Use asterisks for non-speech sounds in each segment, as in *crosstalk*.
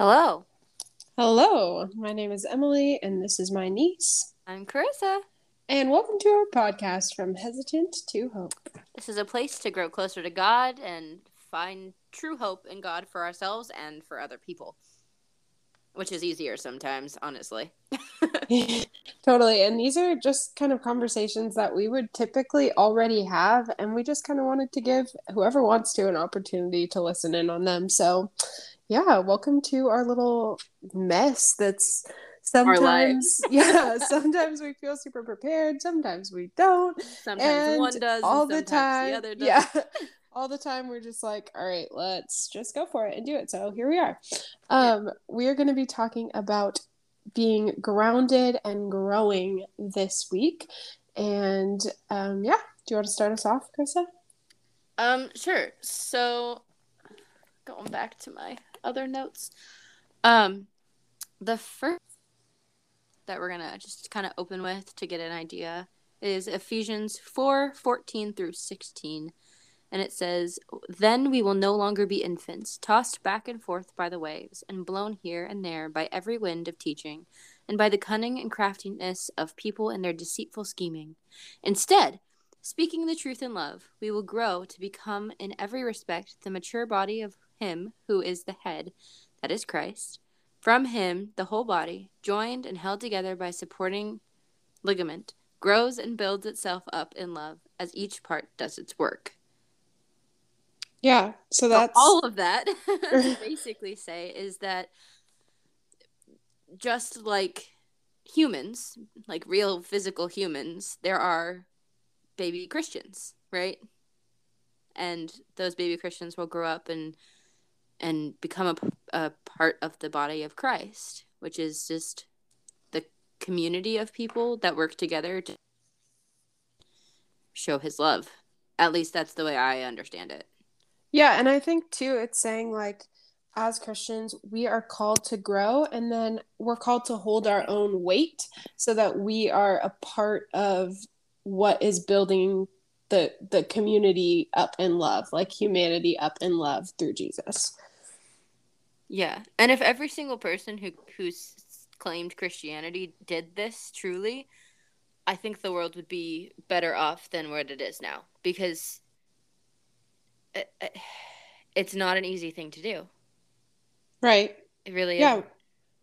Hello, Hello, my name is Emily, and this is my niece. I'm Carissa. And welcome to our podcast from Hesitant to Hope. This is a place to grow closer to God and find true hope in God for ourselves and for other people, which is easier sometimes, honestly. *laughs* *laughs* totally. And these are just kind of conversations that we would typically already have, and we just kind of wanted to give whoever wants to an opportunity to listen in on them. So, yeah, welcome to our little mess that's sometimes *laughs* yeah *laughs* sometimes we feel super prepared sometimes we don't Sometimes and one does, all and the time the other does. yeah *laughs* all the time we're just like all right let's just go for it and do it. So here we are. Um we are going to be talking about being grounded and growing this week and um yeah do you want to start us off krista Um, sure. So, going back to my other notes, um, the first that we're gonna just kind of open with to get an idea is Ephesians 4 14 through 16. And it says, Then we will no longer be infants, tossed back and forth by the waves, and blown here and there by every wind of teaching, and by the cunning and craftiness of people in their deceitful scheming. Instead, Speaking the truth in love, we will grow to become in every respect the mature body of Him who is the head, that is Christ. From Him, the whole body, joined and held together by supporting ligament, grows and builds itself up in love as each part does its work. yeah so So that's all of that *laughs* *laughs* basically say is that just like humans, like real physical humans, there are baby Christians, right? And those baby Christians will grow up and and become a, a part of the body of Christ, which is just the community of people that work together to show his love. At least that's the way I understand it. Yeah, and I think too, it's saying like, as Christians, we are called to grow, and then we're called to hold our own weight so that we are a part of what is building the the community up in love, like humanity up in love through Jesus. Yeah, and if every single person who who's claimed Christianity did this truly, I think the world would be better off than what it is now because it, it- it's not an easy thing to do. Right. It really Yeah. is.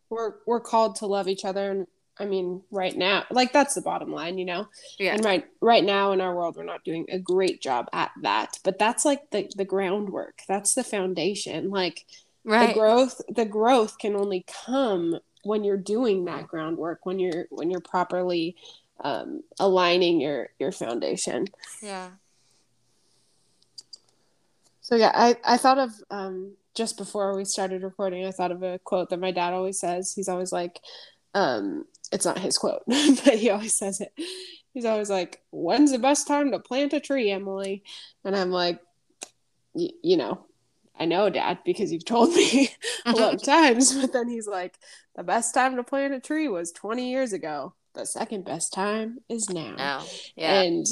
We're we're called to love each other and I mean, right now, like that's the bottom line, you know. Yeah. And right right now in our world, we're not doing a great job at that. But that's like the the groundwork. That's the foundation. Like Right. the growth the growth can only come when you're doing that groundwork when you're when you're properly um, aligning your your foundation yeah. so yeah i i thought of um, just before we started recording i thought of a quote that my dad always says he's always like um, it's not his quote *laughs* but he always says it he's always like when's the best time to plant a tree emily and i'm like y- you know i know dad because you've told me *laughs* a lot of *laughs* times. But then he's like, the best time to plant a tree was 20 years ago. The second best time is now. Now. Yeah. And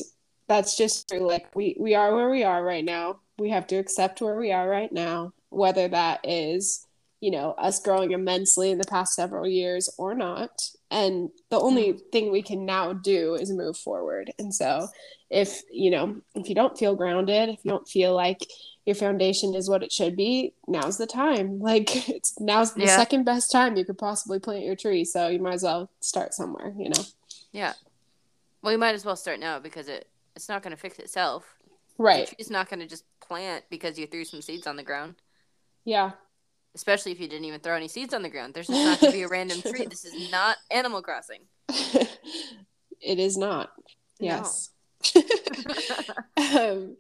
that's just true. Like we we are where we are right now. We have to accept where we are right now, whether that is, you know, us growing immensely in the past several years or not. And the only thing we can now do is move forward. And so if, you know, if you don't feel grounded, if you don't feel like your foundation is what it should be, now's the time. *laughs* Like it's now's the Yeah. second best time you could possibly plant your tree. So you might as well start somewhere, you know. yeah. Well, you might as well start now because it it's not going to fix itself. Right. The tree's not going to just plant because you threw some seeds on the ground. Yeah. Especially if you didn't even throw any seeds on the ground. There's just not going to be a random tree. *laughs* This is not Animal Crossing. *laughs* it is not. No. *laughs* Um,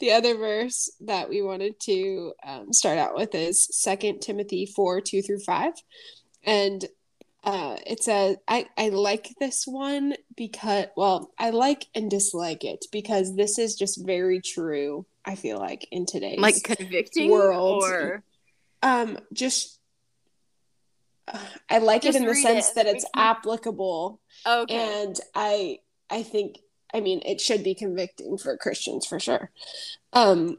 the other verse that we wanted to um, start out with is Second Timothy 4 2 through 5. And uh, it says, I, I like this one because, well, I like and dislike it because this is just very true, I feel like, in today's like convicting world. or um just uh, I like Just it in the sense it. that it's applicable okay. and I I think I mean it should be convicting for Christians for sure. Um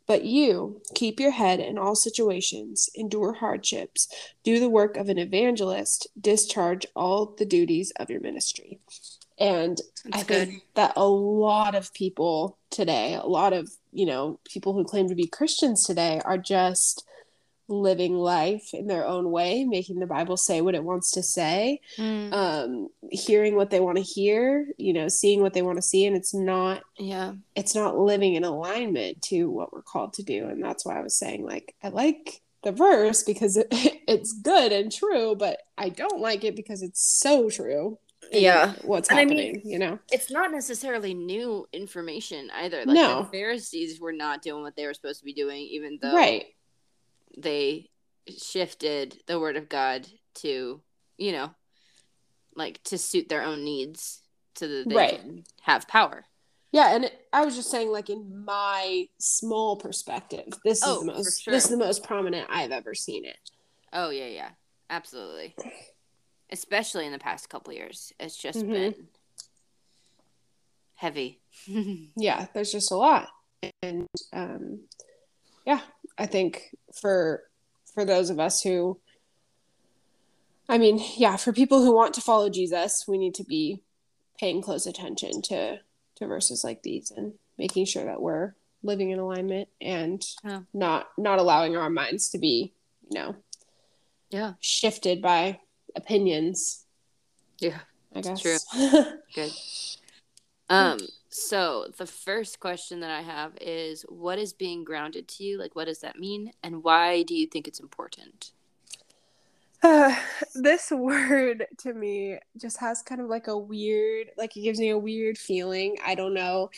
But you keep your head in all situations, endure hardships, do the work of an evangelist, discharge all the duties of your ministry. And That's I good. think that a lot of people today, a lot of, you know, people who claim to be Christians today are just living life in their own way, making the Bible say what it wants to say, mm. um, hearing what they want to hear, you know, seeing what they want to see, and it's not, yeah, it's not living in alignment to what we're called to do, and that's why I was saying, like, I like the verse because it, *laughs* it's good and true, but I don't like it because it's so true. Yeah, what's and happening? I mean, you know, it's not necessarily new information either. Like no. the Pharisees were not doing what they were supposed to be doing, even though right they shifted the word of God to, you know, like to suit their own needs so that they right. can have power. Yeah, and it, I was just saying, like in my small perspective, this oh, is the most sure. this is the most prominent I've ever seen it. Oh yeah, yeah, absolutely. Especially in the past couple years, it's just mm-hmm. been heavy. *laughs* yeah, there's just a lot, and um, yeah, I think for for those of us who I mean, yeah, for people who want to follow Jesus, we need to be paying close attention to to verses like these and making sure that we're living in alignment and yeah. not not allowing our minds to be, you know, yeah, shifted by opinions. Yeah. I guess. True. *laughs* Good. Um so, the first question that I have is what is being grounded to you? Like, what does that mean? And why do you think it's important? Uh, this word *laughs* to me just has kind of like a weird, like it gives me a weird feeling. I don't know.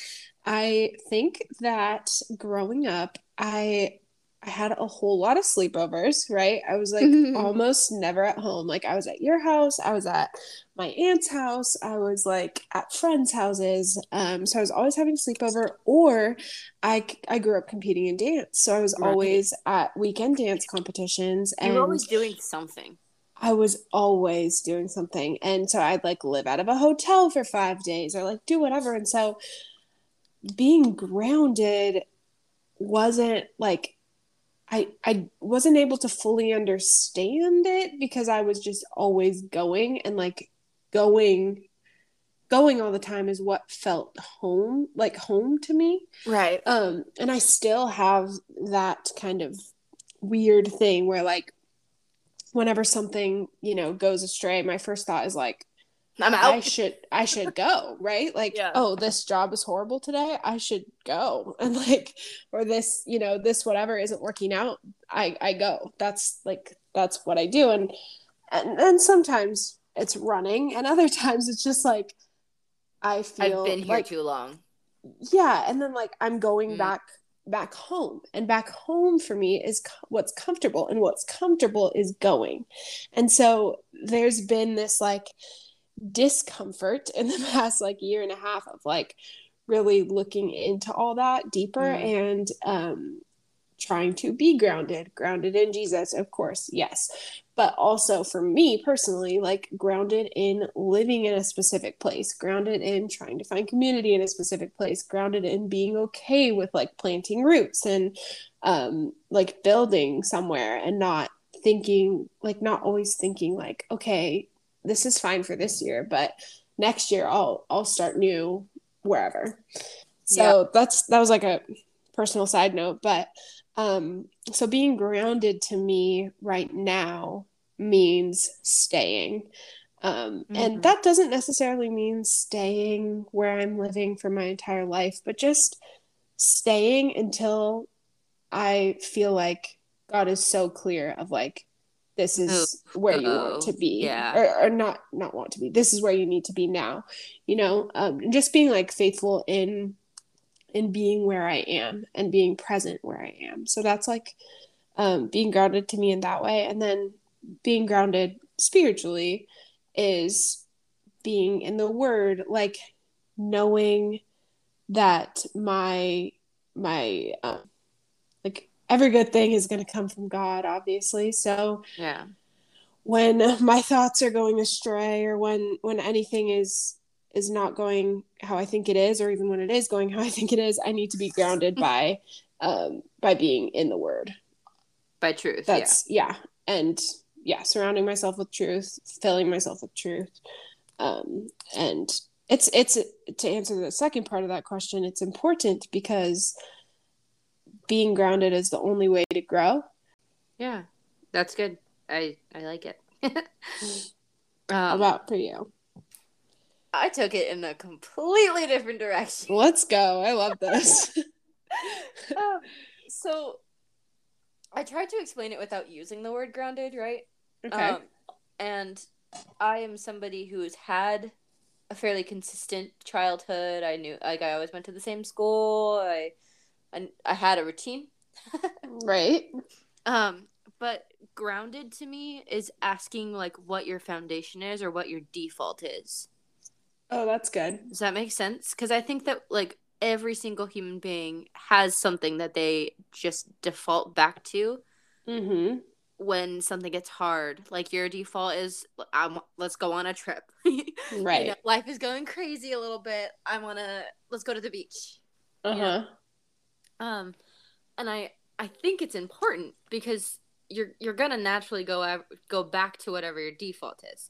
I think that growing up, I I had a whole lot of sleepovers, right? I was like mm-hmm. almost never at home. Like I was at your house, I was at my aunt's house, I was like at friends' houses. Um, so I was always having sleepover, or I I grew up competing in dance, so I was right. always at weekend dance competitions. And you were always doing something. I was always doing something, and so I'd like live out of a hotel for five days, or like do whatever. And so being grounded wasn't like I I wasn't able to fully understand it because I was just always going and like going going all the time is what felt home like home to me. Right. Um and i still have that kind of weird thing where like whenever something you know goes astray my first thought is like I'm out. I should I should go, right? *laughs* Like, yeah. oh, this job is horrible today. I should go. *laughs* And like or this, you know, this whatever isn't working out, I I go. That's like that's what I do and and and sometimes it's running and other *laughs* times it's just like I feel I've been here like, too long. Yeah, and then like I'm going mm. back back home and back home for me is co- what's comfortable and what's comfortable is going. And so there's been this like discomfort in the *laughs* past like year and a half of like really looking into all that deeper mm. and um trying to be grounded grounded in jesus of course yes but also for me personally like grounded in living in a specific place grounded in trying to find community in a specific place grounded in being okay with like planting roots and um like building somewhere and not thinking like not always thinking like okay this is fine for this year, but next year I'll I'll start new wherever. So yeah. that's that was like a personal side note, but um so being grounded to me right now means staying. Um, mm-hmm. and that doesn't necessarily mean staying where I'm living for my entire life, but just staying until I feel like God is so clear of like this is oh, where you want to be yeah. or, or, not not want to be. This is where you need to be now you know um, just being like faithful in in being where i am and being present where i am. So that's like um, being grounded to me in that way. And then being grounded spiritually is being in the word, like knowing that my, my, um, every good thing is going to come from God, obviously. So, Yeah. when my thoughts are going astray or when when anything is is not going how I think it is or even when it is going how I think it is I need to be grounded *laughs* by um by being in the word By truth. that's yeah, and yeah surrounding myself with truth filling myself with truth um and it's it's to answer the second part of that question it's important because being grounded is the only way to grow yeah. Yeah. That's good. I I like it. *laughs* how um, about for you I took it in a completely different direction. let's go i love this *laughs* *laughs* Um, so I tried to explain it without using the word grounded, right? okay Um, and I am somebody who's had a fairly consistent childhood. I knew, like, I always went to the same school. I, I, I had a routine. *laughs* right Um, but grounded to me is asking like what your foundation is or what your default is. Oh, that's good. Does that make sense? Because I think that like every single human being has something that they just default back to Mm-hmm. when something gets hard. Like your default is, I'm, let's go on a trip. *laughs* You Right. know, life is going crazy a little bit. I want to, let's go to the beach. Uh huh. Um, and I, I think it's important because you're, you're gonna naturally go, go back to whatever your default is.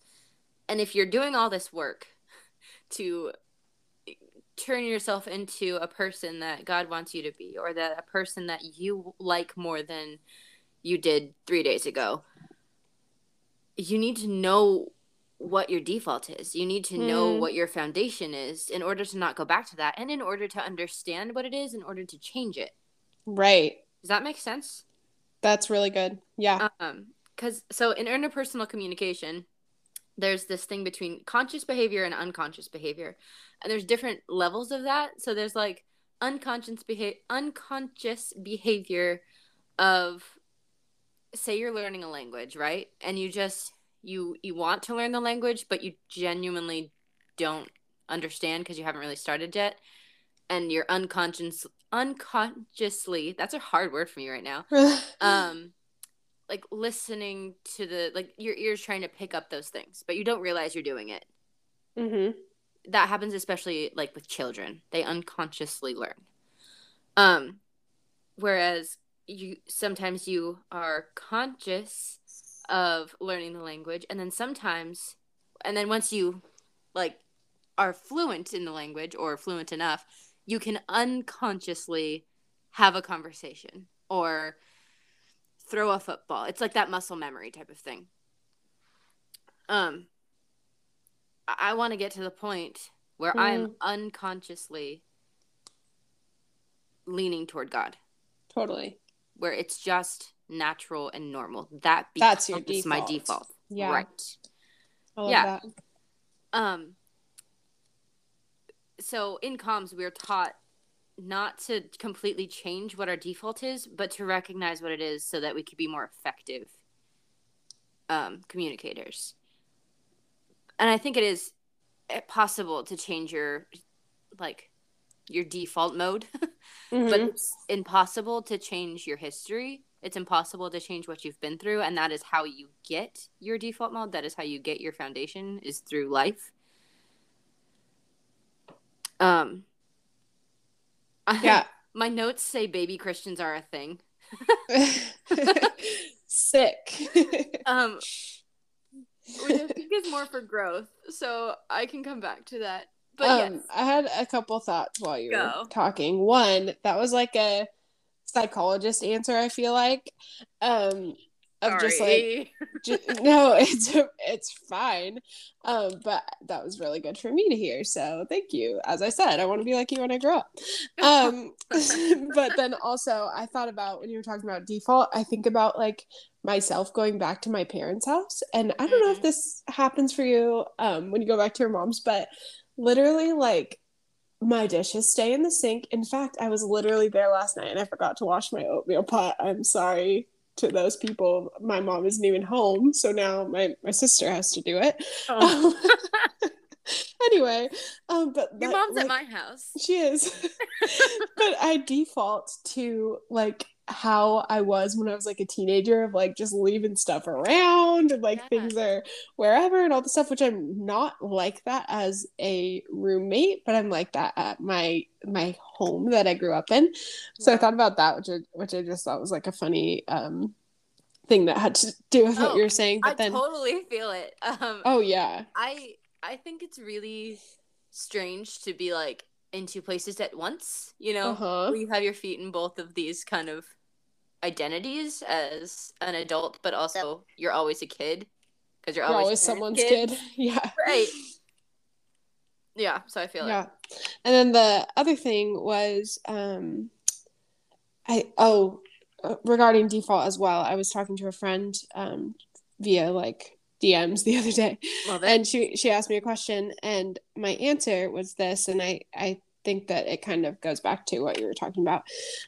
And if you're doing all this work *laughs* to turn yourself into a person that God wants you to be, or that a person that you like more than you did three days ago, you need to know what your default is. You need to know Hmm. what your foundation is in order to not go back to that and in order to understand what it is, in order to change it. Right. Does that make sense? That's really good. Yeah. Um, because so in interpersonal communication, there's this thing between conscious behavior and unconscious behavior, and there's different levels of that. So there's like unconscious behavior, unconscious behavior of, say you're learning a language, right? And you just you you want to learn the language, but you genuinely don't understand because you haven't really started yet, and you're unconscious unconsciously. That's a hard word for me right now *laughs* um like listening to the like your ears trying to pick up those things but you don't realize you're doing it mm-hmm. that happens especially like with children they unconsciously learn um whereas you sometimes you are conscious of learning the language and then sometimes and then once you like are fluent in the language or fluent enough you can unconsciously have a conversation or throw a football. It's like that muscle memory type of thing. Um i, want to get to the point where i'm unconsciously leaning toward god. Totally. where it's just natural and normal that That's your becomes my default. default Yeah. right Yeah. that. um so in comms we're taught not to completely change what our default is but to recognize what it is so that we could be more effective um communicators and i think it is eh, possible to change your like your default mode *laughs* but Mhm. it's impossible to change your history it's impossible to change what you've been through and that is how you get your default mode that is how you get your foundation is through life um Yeah. *laughs* my notes say baby christians are a thing *laughs* Sick. *laughs* um which i think is more for growth so i can come back to that but um, yes I had a couple thoughts while you Go. were talking. One, that was like a psychologist answer. I feel like, um, of just like Sorry. *laughs* No, it's it's fine. Um, but that was really good for me to hear. So thank you. As I said, I want to be like you when I grow up. Um, *laughs* but then also I thought about when you were talking about default, I think about like myself going back to my parents' house, and I don't know if Mhm. this happens for you um, when you go back to your mom's, but literally like my dishes stay in the sink. In fact, I was literally there last night and I forgot to wash my oatmeal pot. I'm sorry. to those people. My mom isn't even home, so now my my sister has to do it. Oh. *laughs* anyway, um, but Your that, mom's like, at my house. She is, *laughs* but I default to like how I was when I was like a teenager of like just leaving stuff around and like Yeah. things are wherever and all the stuff which I'm not like that as a roommate but I'm like that at my my home that I grew up in so I thought about that which I, which I just thought was like a funny um thing that had to do with what Oh, you were saying but I then totally feel it. *laughs* Um, oh yeah I I think it's really strange to be like in two places at once. You know, uh-huh where you have your feet in both of these kind of identities as an adult, but also you're always a kid because you're you're always, always someone's kid. kid *laughs* yeah right? Yeah, so I feel yeah and then the other thing was um i oh uh, regarding default as well i was talking to a friend um via like dms the *laughs* other day. It. and she she asked me a question and my answer was this and i i think that it kind of goes back to what you were talking about.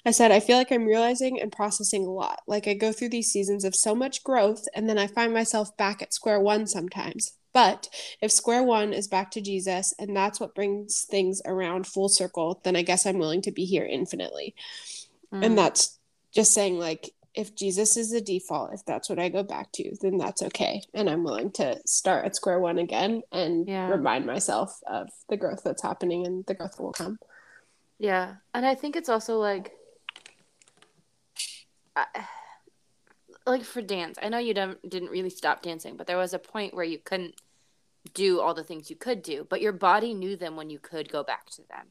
I said i feel like i'm realizing and processing a lot. Like i go through these seasons of so much growth and then i find myself back at square one sometimes. But if square one is back to jesus and that's what brings things around full circle then i guess i'm willing to be here infinitely. Mm. and that's just saying like if jesus is the default if that's what i go back to then that's okay and i'm willing to start at square one again and Yeah. remind myself of the growth that's happening and the growth that will come Yeah, and I think it's also like, I, like for dance. I know you don't, didn't really stop dancing, but there was a point where you couldn't do all the things you could do, but your body knew them when you could go back to them.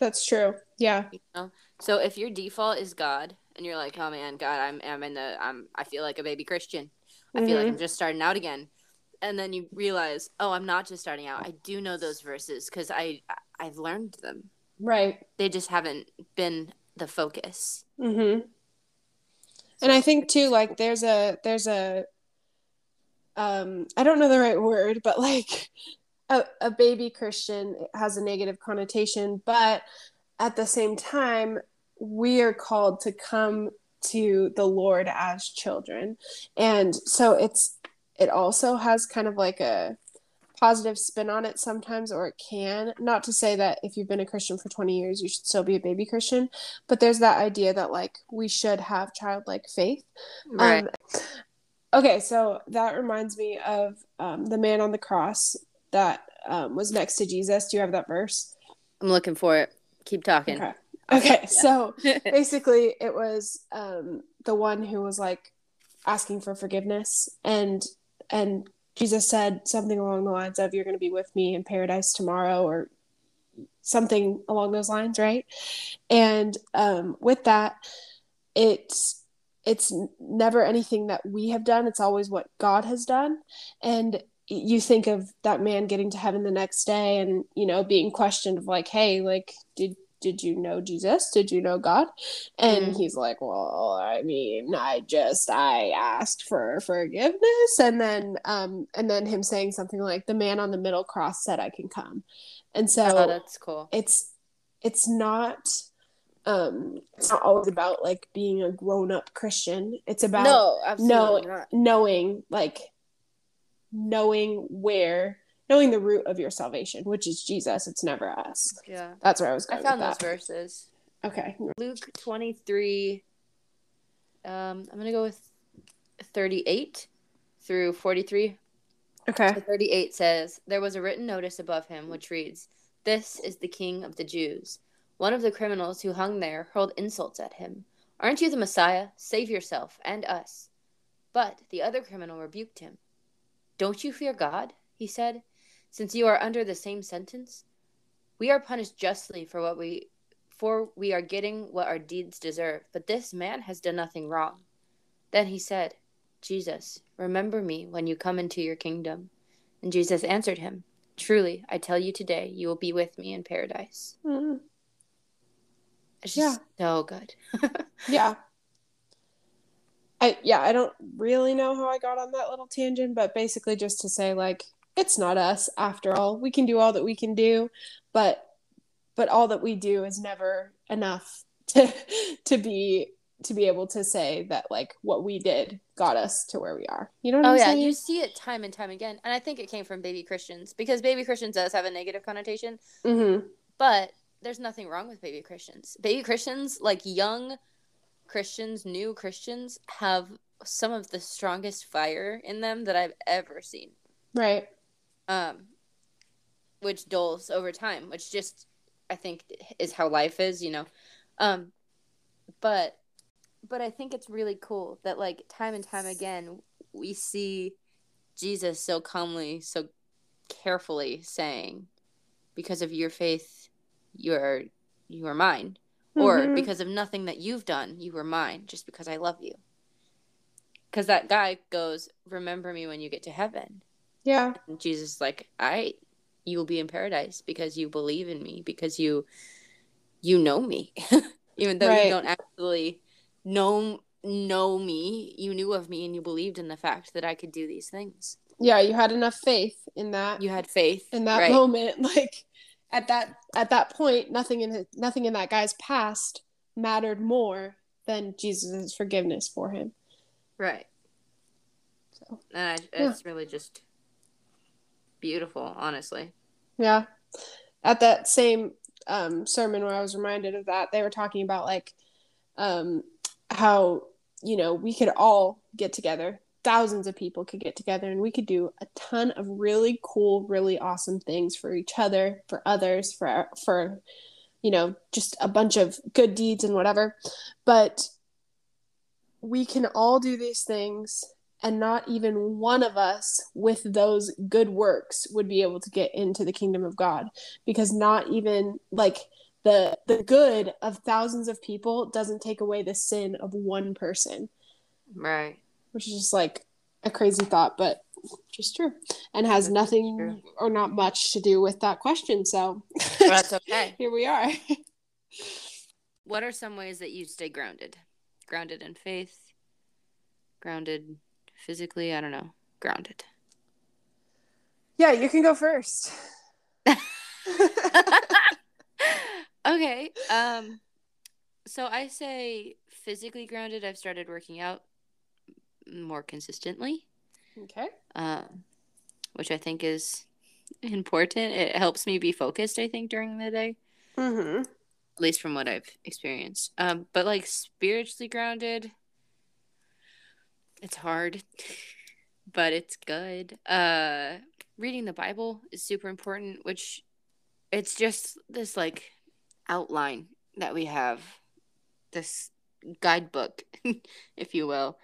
that's true yeah You know, so if your default is God, and you're like, oh man, God, I'm, I'm in the, I'm, I feel like a baby Christian. I feel like I'm just starting out again. And then you realize, oh, I'm not just starting out. I do know those verses because I, I've learned them. right They just haven't been the focus. mm-hmm and i think too like there's a there's a um i don't know the right word but like a, a baby christian has a negative connotation but at the same time we are called to come to the lord as children and so it's it also has kind of like a positive spin on it sometimes or it can not to say that if you've been a christian for 20 years you should still be a baby christian but there's that idea that like we should have childlike faith Right. um, okay so that reminds me of um, the man on the cross that um, was next to jesus do you have that verse I'm looking for it. Keep talking. okay okay *laughs* so *laughs* basically it was um the one who was like asking for forgiveness and and jesus said something along the lines of you're going to be with me in paradise tomorrow or something along those lines right? And um with that it's it's never anything that we have done. It's always what god has done. And you think of that man getting to heaven the next day and you know being questioned of like hey like did did you know jesus did you know god and Mm. he's like well i mean i just i asked for forgiveness and then um and then him saying something like the man on the middle cross said i can come and so oh, that's cool. it's it's not um it's not always about like being a grown-up christian it's about No, absolutely not. knowing like knowing where knowing the root of your salvation which is jesus it's never us Yeah. that's where i was going. I found those verses. okay Luke 23. Um, I'm going to go with 38 through 43. okay So 38 says, There was a written notice above him which reads, This is the king of the Jews. One of the criminals who hung there hurled insults at him. Aren't you the Messiah? Save yourself and us. But the other criminal rebuked him. Don't you fear God? He said, since you are under the same sentence. We are punished justly for what we for we are getting what our deeds deserve, but this man has done nothing wrong. Then he said, Jesus, remember me when you come into your kingdom. And Jesus answered him, Truly, I tell you today, you will be with me in paradise. Mm, It's just so good. *laughs* yeah i yeah i don't really know how i got on that little tangent but basically just to say like it's not us after all we can do all that we can do but but all that we do is never enough *laughs* to to be to be able to say that like what we did got us to where we are. You know what Oh I'm yeah, saying? you see it time and time again, and I think it came from baby Christians because baby Christians does have a negative connotation, mm-hmm. but there's nothing wrong with baby Christians. Baby Christians, like young Christians, new Christians, have some of the strongest fire in them that I've ever seen. Right. Um, which dulls over time, which just I think is how life is, you know. Um, but but I think it's really cool that like time and time again we see Jesus so calmly, so carefully saying, "Because of your faith, you are you are mine," or Mhm. "Because of nothing that you've done, you are mine." Just because I love you. Because that guy goes, "Remember me when you get to heaven." Yeah. And Jesus is like, I you will be in paradise because you believe in me, because you you know me. *laughs* Even though Right. you don't actually know know me, you knew of me and you believed in the fact that I could do these things. Yeah, you had enough faith in that You had faith. in that right? moment *laughs* like at that at that point nothing in his, nothing in that guy's past mattered more than Jesus' forgiveness for him. Right. So, And I, Yeah. it's really just beautiful, honestly. yeah. At that same um, sermon where I was reminded of that, they were talking about like um, how you know we could all get together, thousands of people could get together, and we could do a ton of really cool, really awesome things for each other, for others, for for you know just a bunch of good deeds and whatever. But we can all do these things and not even one of us with those good works would be able to get into the kingdom of God because not even like the the good of thousands of people doesn't take away the sin of one person Right. which is just like a crazy thought but just true and has That's nothing or not much to do with that question so But that's okay. *laughs* here we are What are some ways that you stay grounded? Grounded in faith? Grounded physically? I don't know. Grounded. yeah you can go first *laughs* okay. Um so I say physically grounded. I've started working out more consistently. okay Um which I think is important. It helps me be focused, I think, during the day. mm-hmm. At least from what I've experienced. Um, but like spiritually grounded, it's hard, but it's good. Uh, reading the Bible is super important, which it's just this like outline that we have, this guidebook, *laughs* if you will,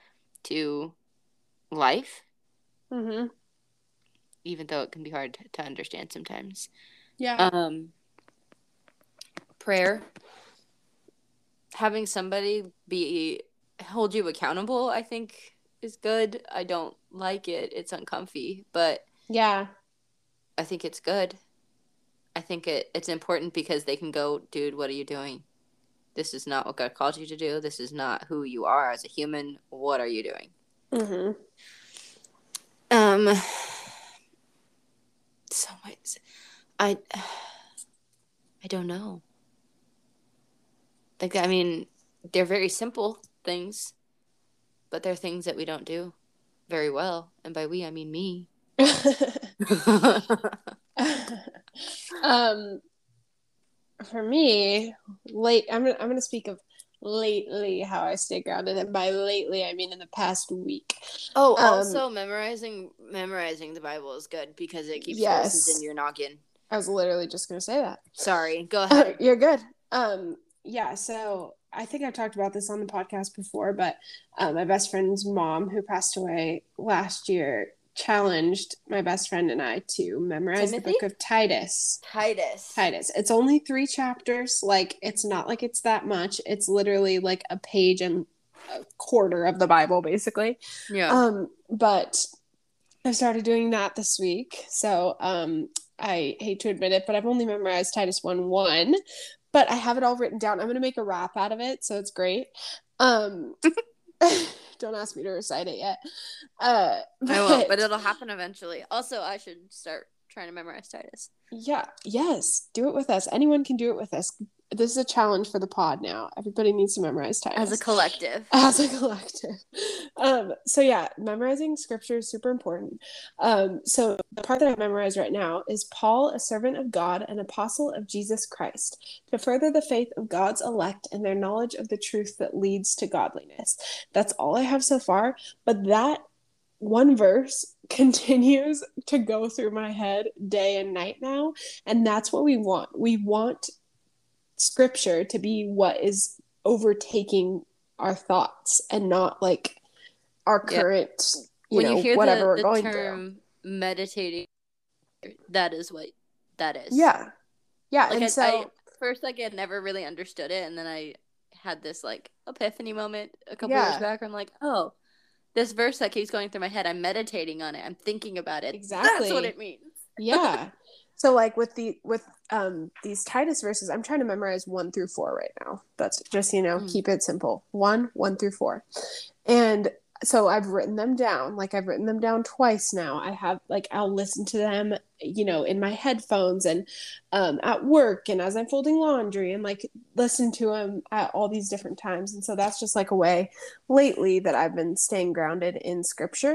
to life, Mm-hmm. even though it can be hard to understand sometimes. yeah um prayer having somebody be hold you accountable i think is good. I don't like it. It's uncomfy but yeah. I think it's good. I think it it's important because they can go dude what are you doing? This is not what god called you to do. This is not who you are as a human. What are you doing? Mm-hmm. um so much. I i don't know. Like i mean they're very simple things but they're things that we don't do very well. And by we i mean me. *laughs* *laughs* Um for me late i'm gonna i'm gonna speak of lately how i stay grounded. And by lately i mean in the past week. Oh Um, also memorizing memorizing the bible is good because it keeps verses Yes. in your noggin. I was literally just gonna say that. Sorry go *laughs* ahead. you're good. Um yeah so i think i've talked about this on the podcast before but uh, my best friend's mom who passed away last year challenged my best friend and i to memorize Timothy? the book of titus titus Titus. It's only three chapters. Like, it's not like it's that much. It's literally like a page and a quarter of the Bible, basically. yeah Um, but I started doing that this week. So, um, I hate to admit it, but I've only memorized Titus 1 1, but I have it all written down. I'm going to make a rap out of it. So it's great. Um, *laughs* *laughs* don't ask me to recite it yet. Uh, i won't but it'll happen eventually also i should start trying to memorize titus Yeah, yes, do it with us. Anyone can do it with us. This is a challenge for the pod now. Everybody needs to memorize Titus as a collective. *laughs* As a collective. Um, so yeah, memorizing scripture is super important. Um, so the part that I memorize right now is Paul, a servant of God, an apostle of Jesus Christ, to further the faith of God's elect and their knowledge of the truth that leads to godliness. That's all I have so far, but that one verse *laughs* continues to go through my head day and night now and that's what we want we want scripture to be what is overtaking our thoughts and not like our current you when know you hear whatever the, we're the going term through. meditating that is what that is. Yeah. Yeah like and I, so I, first like i had never really understood it and then i had this like epiphany moment a couple yeah. years back i'm like oh this verse that keeps going through my head i'm meditating on it. I'm thinking about it. Exactly that's what it means. Yeah so like with the with um these titus verses i'm trying to memorize one through four right now that's just you know mm. keep it simple one one through four and so I've written them down. Like I've written them down twice now. I have like I'll listen to them, you know, in my headphones and um, at work and as I'm folding laundry and like listen to them at all these different times. And so that's just like a way lately that I've been staying grounded in scripture.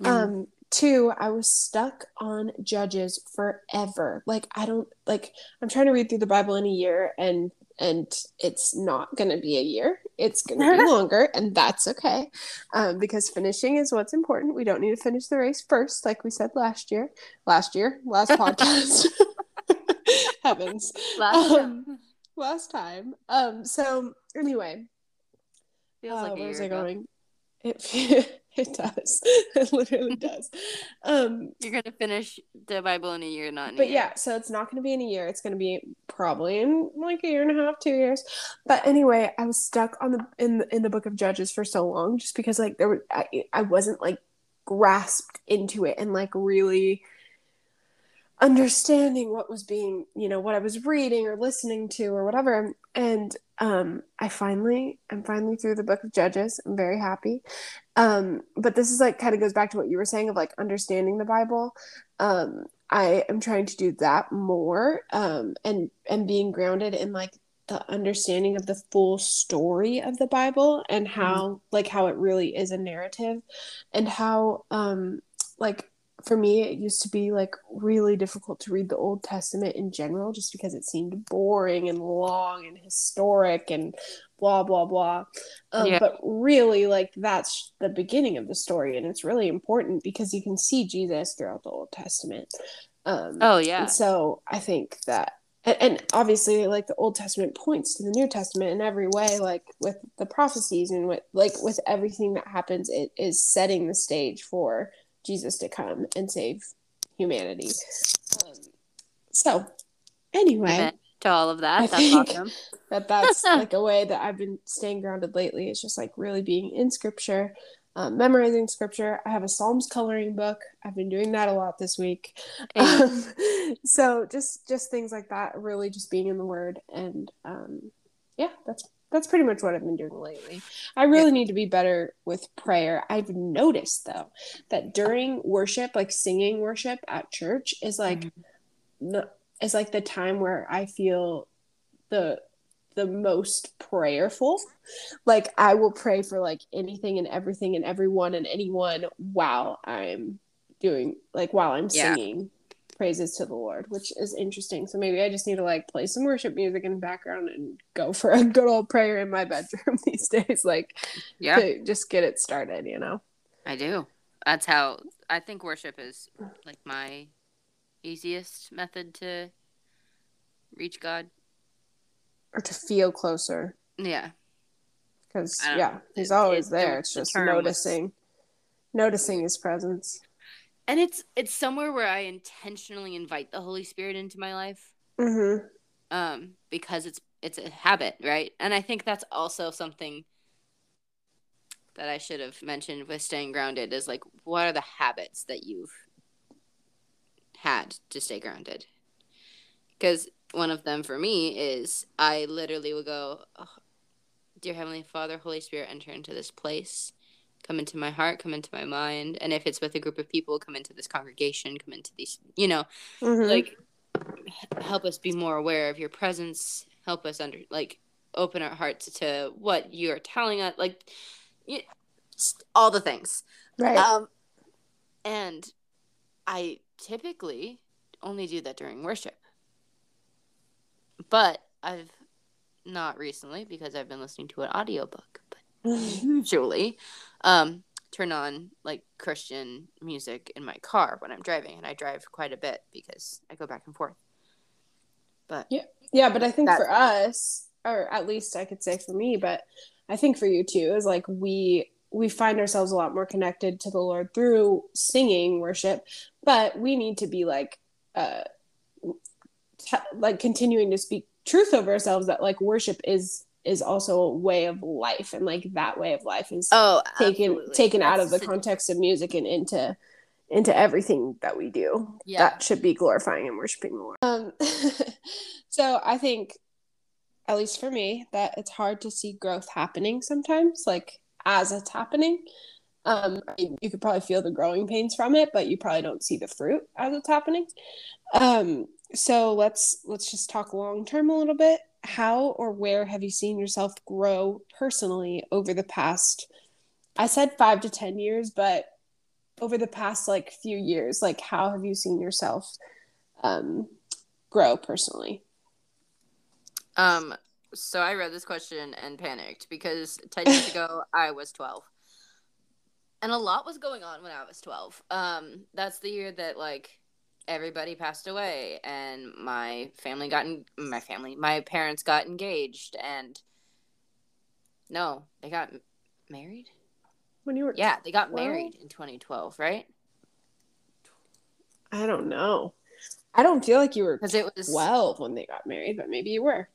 Mm. Um, two, I was stuck on Judges forever. Like I don't like I'm trying to read through the Bible in a year and and it's not going to be a year. It's going to be *laughs* longer and that's okay. Um, because finishing is what's important. We don't need to finish the race first like we said last year. Last year last *laughs* podcast. *laughs* Heavens. Last um, time. last time. Um so anyway. Feels uh, like where's it going? It *laughs* It does. *laughs* It literally *laughs* does. Um, You're gonna finish the Bible in a year, not in a yeah. but yeah, so it's not gonna be in a year. It's gonna be probably in like a year and a half, two years. But anyway, I was stuck on the in the, in the book of Judges for so long, just because like there were I, I wasn't like grasped into it and like really understanding what was being you know what i was reading or listening to or whatever. And um i finally i'm finally through the book of judges. I'm very happy. Um but this is like kind of goes back to what you were saying of like understanding the bible. Um i am trying to do that more um and and being grounded in like the understanding of the full story of the bible and how mm-hmm. like how it really is a narrative and how um like for me it used to be like really difficult to read the old testament in general just because it seemed boring and long and historic and blah blah blah. Um, yeah. but really like that's the beginning of the story and it's really important because you can see jesus throughout the old testament. Um, oh yeah. so i think that and, and obviously like the old testament points to the new testament in every way like with the prophecies and with like with everything that happens it is setting the stage for Jesus to come and save humanity. Um, so, anyway, Amen to all of that. I that's awesome. *laughs* That that's *laughs* like a way that I've been staying grounded lately. It's just like really being in scripture, um, memorizing scripture. I have a Psalms coloring book. I've been doing that a lot this week. Um, *laughs* so just just things like that. Really, just being in the Word and um, yeah, that's that's pretty much what I've been doing lately. I really yeah. need to be better with prayer. I've noticed though that during worship, like singing worship at church is like mm-hmm. the is like the time where I feel the the most prayerful. Like I will pray for like anything and everything and everyone and anyone while I'm doing like while I'm yeah. singing praises to the Lord, which is interesting. So maybe I just need to like play some worship music in the background and go for a good old prayer in my bedroom *laughs* these days. Like, yeah, just get it started, you know? I do. That's how I think worship is like my easiest method to reach God or to feel closer. Yeah. Because, yeah, he's always it, there. It's just noticing, was... noticing his presence and it's it's somewhere where I intentionally invite the Holy Spirit into my life. Mm-hmm. Um, because it's it's a habit, right? And I think that's also something that I should have mentioned with staying grounded is like what are the habits that you've had to stay grounded? Because one of them for me is I literally would go, oh, "Dear Heavenly Father, Holy Spirit, enter into this place." Come into my heart, come into my mind. And if it's with a group of people, come into this congregation, come into these, you know, mm-hmm. like help us be more aware of your presence. help us under like open our hearts to what you're telling us like you, all the things Right. um and i typically only do that during worship but i've not recently because i've been listening to an audiobook but *laughs* usually um turn on like christian music in my car when i'm driving and i drive quite a bit because i go back and forth. But yeah, yeah, but I think for us, or at least I could say for me, but I think for you too, is like we we find ourselves a lot more connected to the Lord through singing worship, but we need to be like uh t- like continuing to speak truth over ourselves that like worship is is also a way of life and like that way of life is oh taken absolutely. taken out of the context of music and into into everything that we do. Yeah. that should be glorifying and worshiping the lord um *laughs* so i think at least for me that it's hard to see growth happening sometimes like as it's happening. Um I mean, you could probably feel the growing pains from it but you probably don't see the fruit as it's happening. Um so let's let's just talk long term a little bit how or where have you seen yourself grow personally over the past i said five to ten years but over the past like few years like how have you seen yourself um grow personally Um, so I read this question and panicked because 10 years ago *laughs* I was 12. And a lot was going on when I was 12. Um, that's the year that like everybody passed away and my family got in, my family, my parents got engaged and no, they got m- married? when you were Yeah, they got 12? married in 2012, right? i don't know i don't feel like you were Cuz it was 12 when they got married but maybe you were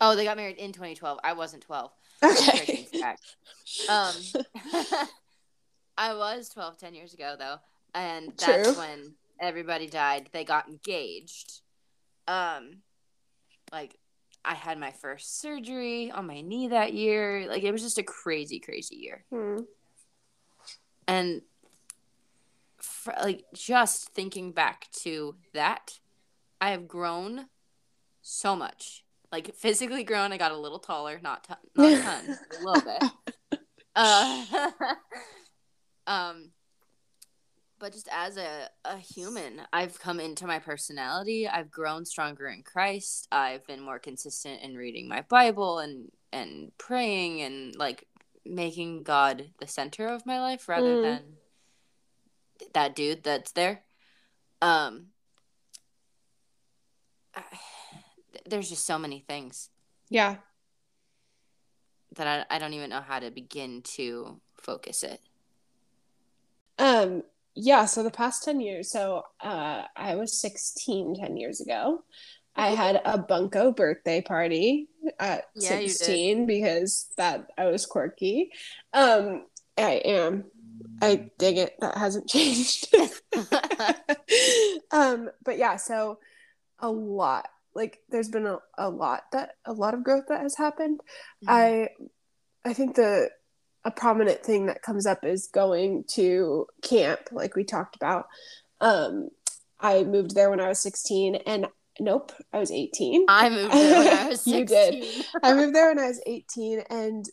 Oh, they got married in 2012. I wasn't 12. okay *laughs* Um, *laughs* I was 12 10 years ago though, and that's True. when everybody died. They got engaged. Um, like I had my first surgery on my knee that year. Like it was just a crazy, crazy year. Hmm. And for, like just thinking back to that, I have grown so much. Like physically grown, I got a little taller, not ton, not a ton, a little bit. *laughs* Uh, *laughs* um, but just as a, a human, I've come into my personality. I've grown stronger in Christ. I've been more consistent in reading my Bible and and praying and like making God the center of my life rather Mm. than that dude that's there. Um, I- there's just so many things yeah that I, I don't even know how to begin to focus it. Um, yeah, so the past 10 years, so uh, I was 16 10 years ago. I had a bunko birthday party at Yeah, 16 because that I was quirky. Um, I am. I dig it. That hasn't *laughs* changed. *laughs* um, but yeah, so a lot. Like there's been a, a lot that a lot of growth that has happened. Mm-hmm. I I think the a prominent thing that comes up is going to camp, like we talked about. Um, I moved there when I was 16, and nope, I was 18. I moved there when I was 16. *laughs* You did. *laughs* I moved there when I was 18, and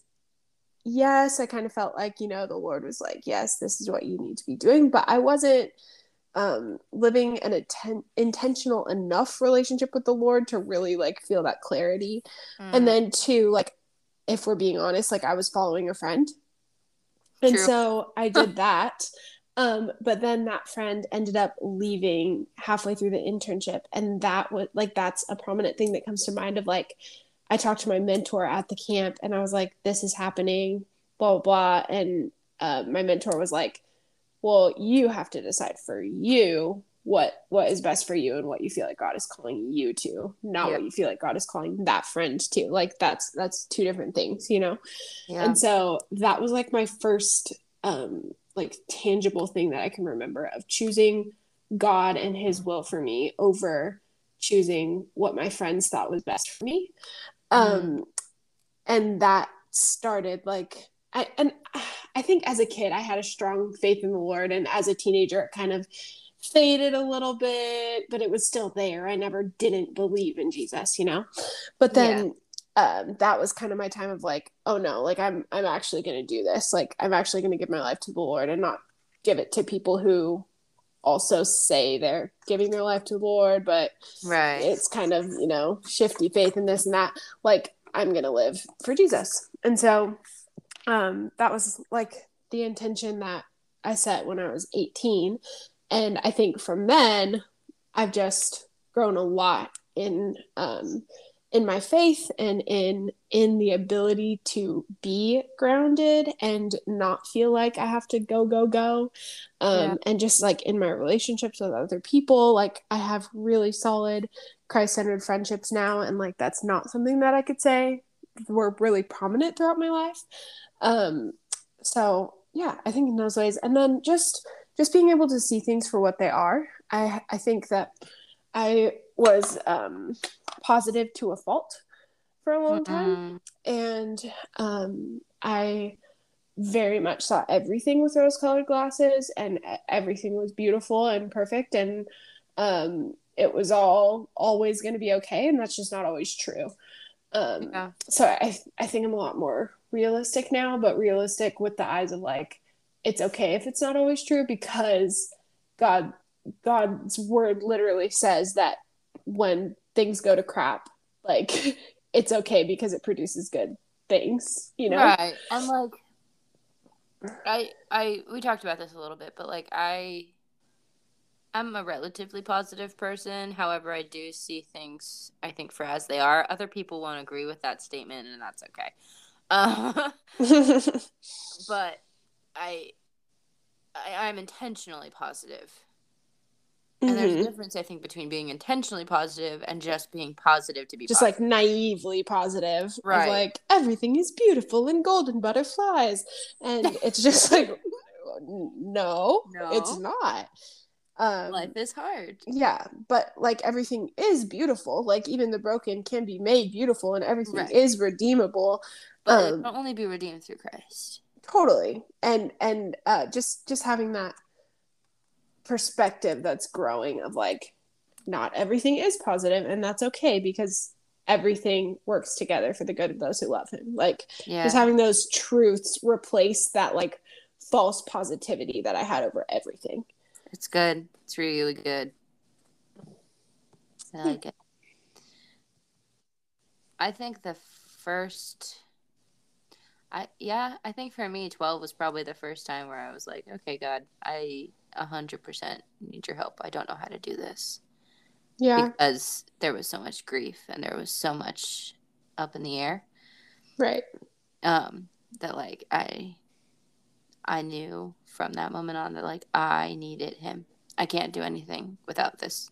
yes, I kind of felt like, you know, the Lord was like, yes, this is what you need to be doing, but I wasn't um, living an atten- intentional enough relationship with the Lord to really like feel that clarity. Mm. And then two, like if we're being honest, like I was following a friend. And True. so I *laughs* did that. Um, but then that friend ended up leaving halfway through the internship. And that was like that's a prominent thing that comes to mind of like I talked to my mentor at the camp and I was like, this is happening, blah blah blah. And uh, my mentor was like, Well, you have to decide for you what what is best for you and what you feel like God is calling you to, not Yeah. what you feel like God is calling that friend to. Like that's that's two different things, you know. yeah. And so that was like my first um like tangible thing that I can remember of choosing God and his will for me over choosing what my friends thought was best for me. Um and that started like I and I think as a kid I had a strong faith in the Lord and as a teenager it kind of faded a little bit, but it was still there. I never didn't believe in Jesus, you know? But then um, that was kind of my time of like, oh no, like I'm I'm actually gonna do this. Like I'm actually gonna give my life to the Lord and not give it to people who also say they're giving their life to the Lord, but Right. it's kind of, you know, shifty faith in this and that. Like I'm gonna live for Jesus. And so um that was like the intention that I set when I was 18. And I think from then I've just grown a lot in um in my faith and in in the ability to be grounded and not feel like I have to go go go. Um Yeah. and just like in my relationships with other people like I have really solid Christ-centered friendships now and like that's not something that I could say were really prominent throughout my life. Um so yeah I think in those ways. And then just just being able to see things for what they are. I I think that I was um positive to a fault for a long time. Mm, and um, I very much saw everything with rose colored glasses and everything was beautiful and perfect. And um, it was all always going to be okay. And that's just not always true. Um, Yeah. so I, I think i'm a lot more realistic now but realistic with the eyes of like it's okay if it's not always true because god god's word literally says that when things go to crap like *laughs* it's okay because it produces good things you know Right. And like I I we talked about this a little bit, but like I I'm a relatively positive person. However, I do see things I think for as they are. Other people won't agree with that statement and that's okay. Uh, *laughs* *laughs* but I, I I'm intentionally positive. And there's a Mhm. difference I think between being intentionally positive and just being positive to be just positive. like naively positive Right. like everything is beautiful and golden butterflies and *laughs* it's just like no, No. it's not um life is hard. yeah but like everything is beautiful like even the broken can be made beautiful and everything Right. is redeemable But Um, it can only be redeemed through Christ. Totally and and uh just just having that perspective that's growing of like not everything is positive and that's okay because everything works together for the good of those who love him like Yeah. just having those truths replace that like false positivity that i had over everything It's good. It's really good. I like it. I think the first I yeah, I think for me 12 was probably the first time where I was like, okay, God, I 100% need your help. I don't know how to do this. Yeah. Because there was so much grief and there was so much up in the air. right. Um that like i i knew from that moment on that like i needed him. I can't do anything without this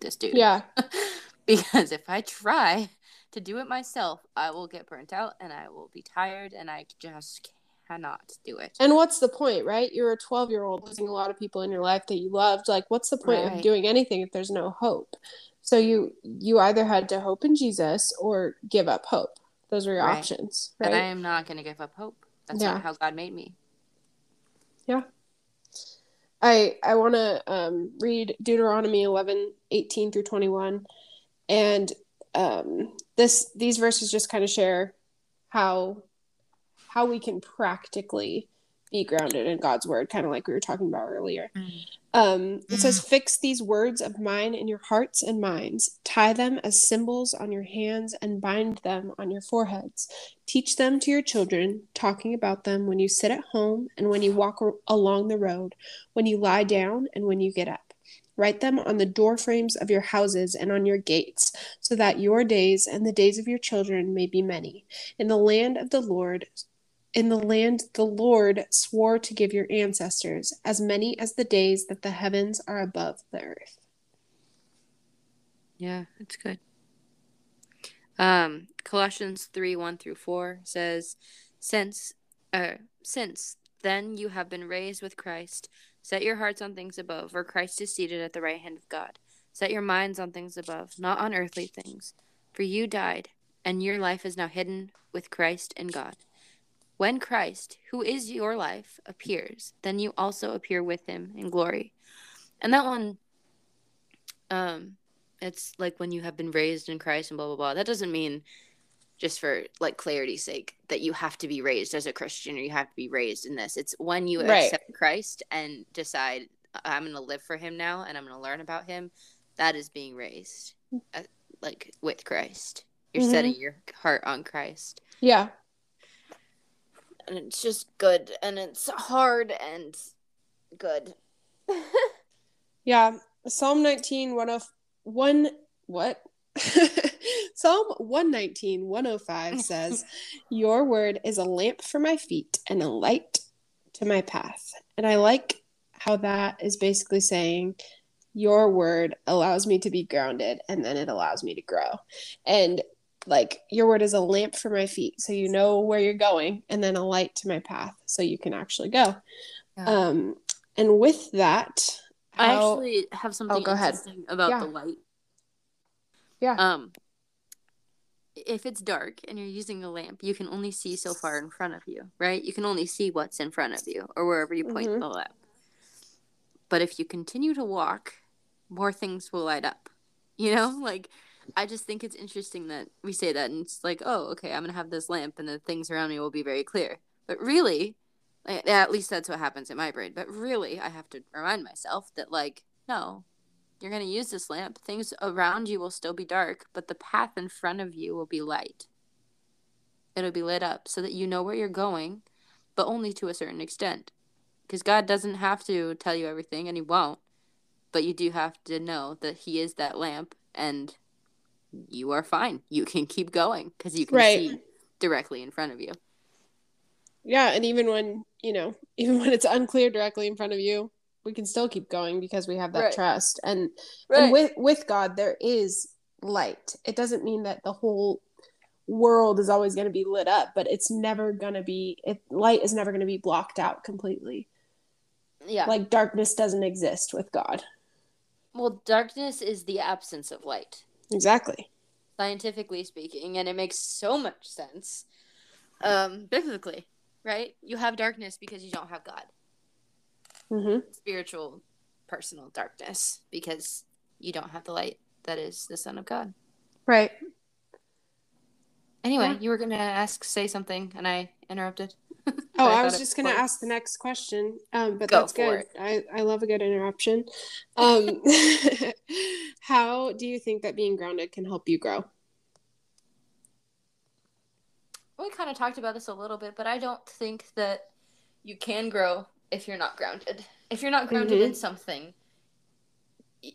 this dude. Yeah. *laughs* Because if i try to do it myself i will get burnt out and i will be tired and i just cannot do it. And what's the point right? You're a 12 year old losing a lot of people in your life that you loved. Like what's the point of doing anything if there's no hope? So you you either had to hope in jesus or give up hope. Those are your Right. options and I am not going to give up hope. That's Yeah. not how god made me. Yeah. i i want to um, read deuteronomy 11 18 through 21 and um, this these verses just kind of share how how we can practically be grounded in God's word, kind of like we were talking about earlier. Um, it says, Fix these words of mine in your hearts and minds, tie them as symbols on your hands, and bind them on your foreheads. Teach them to your children, talking about them when you sit at home and when you walk along the road, when you lie down and when you get up. Write them on the door frames of your houses and on your gates, so that your days and the days of your children may be many. In the land of the Lord, in the land the Lord swore to give your ancestors, as many as the days that the heavens are above the earth. Yeah, it's good. Um, Colossians three one through four says, "Since, uh, since then you have been raised with Christ. Set your hearts on things above, where Christ is seated at the right hand of God. Set your minds on things above, not on earthly things. For you died, and your life is now hidden with Christ in God. When Christ, who is your life, appears, then you also appear with him in glory." And that one, um, it's like when you have been raised in Christ and blah blah blah. That doesn't mean just for like clarity's sake that you have to be raised as a Christian or you have to be raised in this. It's when you right. accept Christ and decide I'm going to live for Him now and I'm going to learn about Him. That is being raised, uh, like with Christ. You're mm-hmm. setting your heart on Christ. Yeah. And it's just good and it's hard and good. *laughs* yeah. Psalm 19, one of one what? *laughs* Psalm 119, 105 says, *laughs* Your word is a lamp for my feet and a light to my path. And I like how that is basically saying, Your word allows me to be grounded and then it allows me to grow. And like, your word is a lamp for my feet, so you know where you're going, and then a light to my path, so you can actually go. Yeah. Um, and with that, how... I actually have something oh, go interesting ahead. about yeah. the light. Yeah. Um, if it's dark and you're using a lamp, you can only see so far in front of you, right? You can only see what's in front of you or wherever you point mm-hmm. the lamp. But if you continue to walk, more things will light up. You know, *laughs* like I just think it's interesting that we say that and it's like, oh, okay, I'm gonna have this lamp and the things around me will be very clear. But really, at least that's what happens in my brain. But really, I have to remind myself that, like, no, you're going to use this lamp. Things around you will still be dark, but the path in front of you will be light. It'll be lit up so that you know where you're going, but only to a certain extent. Because God doesn't have to tell you everything, and He won't. But you do have to know that He is that lamp, and you are fine. You can keep going because you can right. see directly in front of you. Yeah, and even when you know, *laughs* even when it's unclear directly in front of you, we can still keep going because we have that right. trust. And right. and with with God there is light. It doesn't mean that the whole world is always going to be lit up, but it's never going to be it light is never going to be blocked out completely. Yeah. Like darkness doesn't exist with God. Well, darkness is the absence of light. Exactly. Scientifically speaking, and it makes so much sense um biblically right? You have darkness because you don't have God. Mm-hmm. Spiritual, personal darkness because you don't have the light that is the Son of God. Right. Anyway, yeah. you were gonna ask, say something, and I interrupted. *laughs* oh, I, I was just gonna ask the next question, um, but Go that's good. It. I I love a good interruption. Um, *laughs* how do you think that being grounded can help you grow? we kind of talked about this a little bit, but I don't think that you can grow if you're not grounded. If you're not grounded mm-hmm. in something,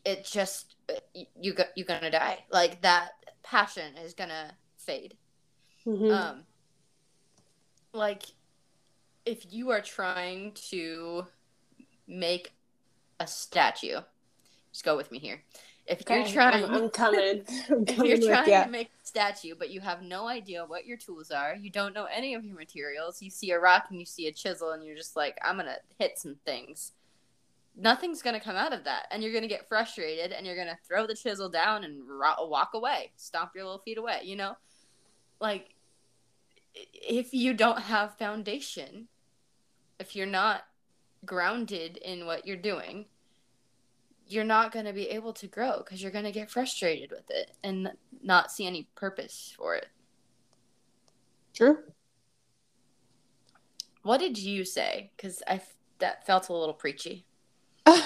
it just you go, you're gonna die. Like that passion is gonna fade. Mm-hmm. Um, like if you are trying to make a statue, just go with me here. If okay, you're trying, I'm, *laughs* coming. *laughs* I'm coming if you're trying to make a statue, but you have no idea what your tools are, you don't know any of your materials. You see a rock and you see a chisel, and you're just like, I'm gonna hit some things. Nothing's gonna come out of that, and you're gonna get frustrated, and you're gonna throw the chisel down and ro- walk away, stomp your little feet away. You know, like if you don't have foundation, if you're not grounded in what you're doing you're not going to be able to grow because you're going to get frustrated with it and not see any purpose for it. True. What did you say? Because I that felt a little preachy. Uh,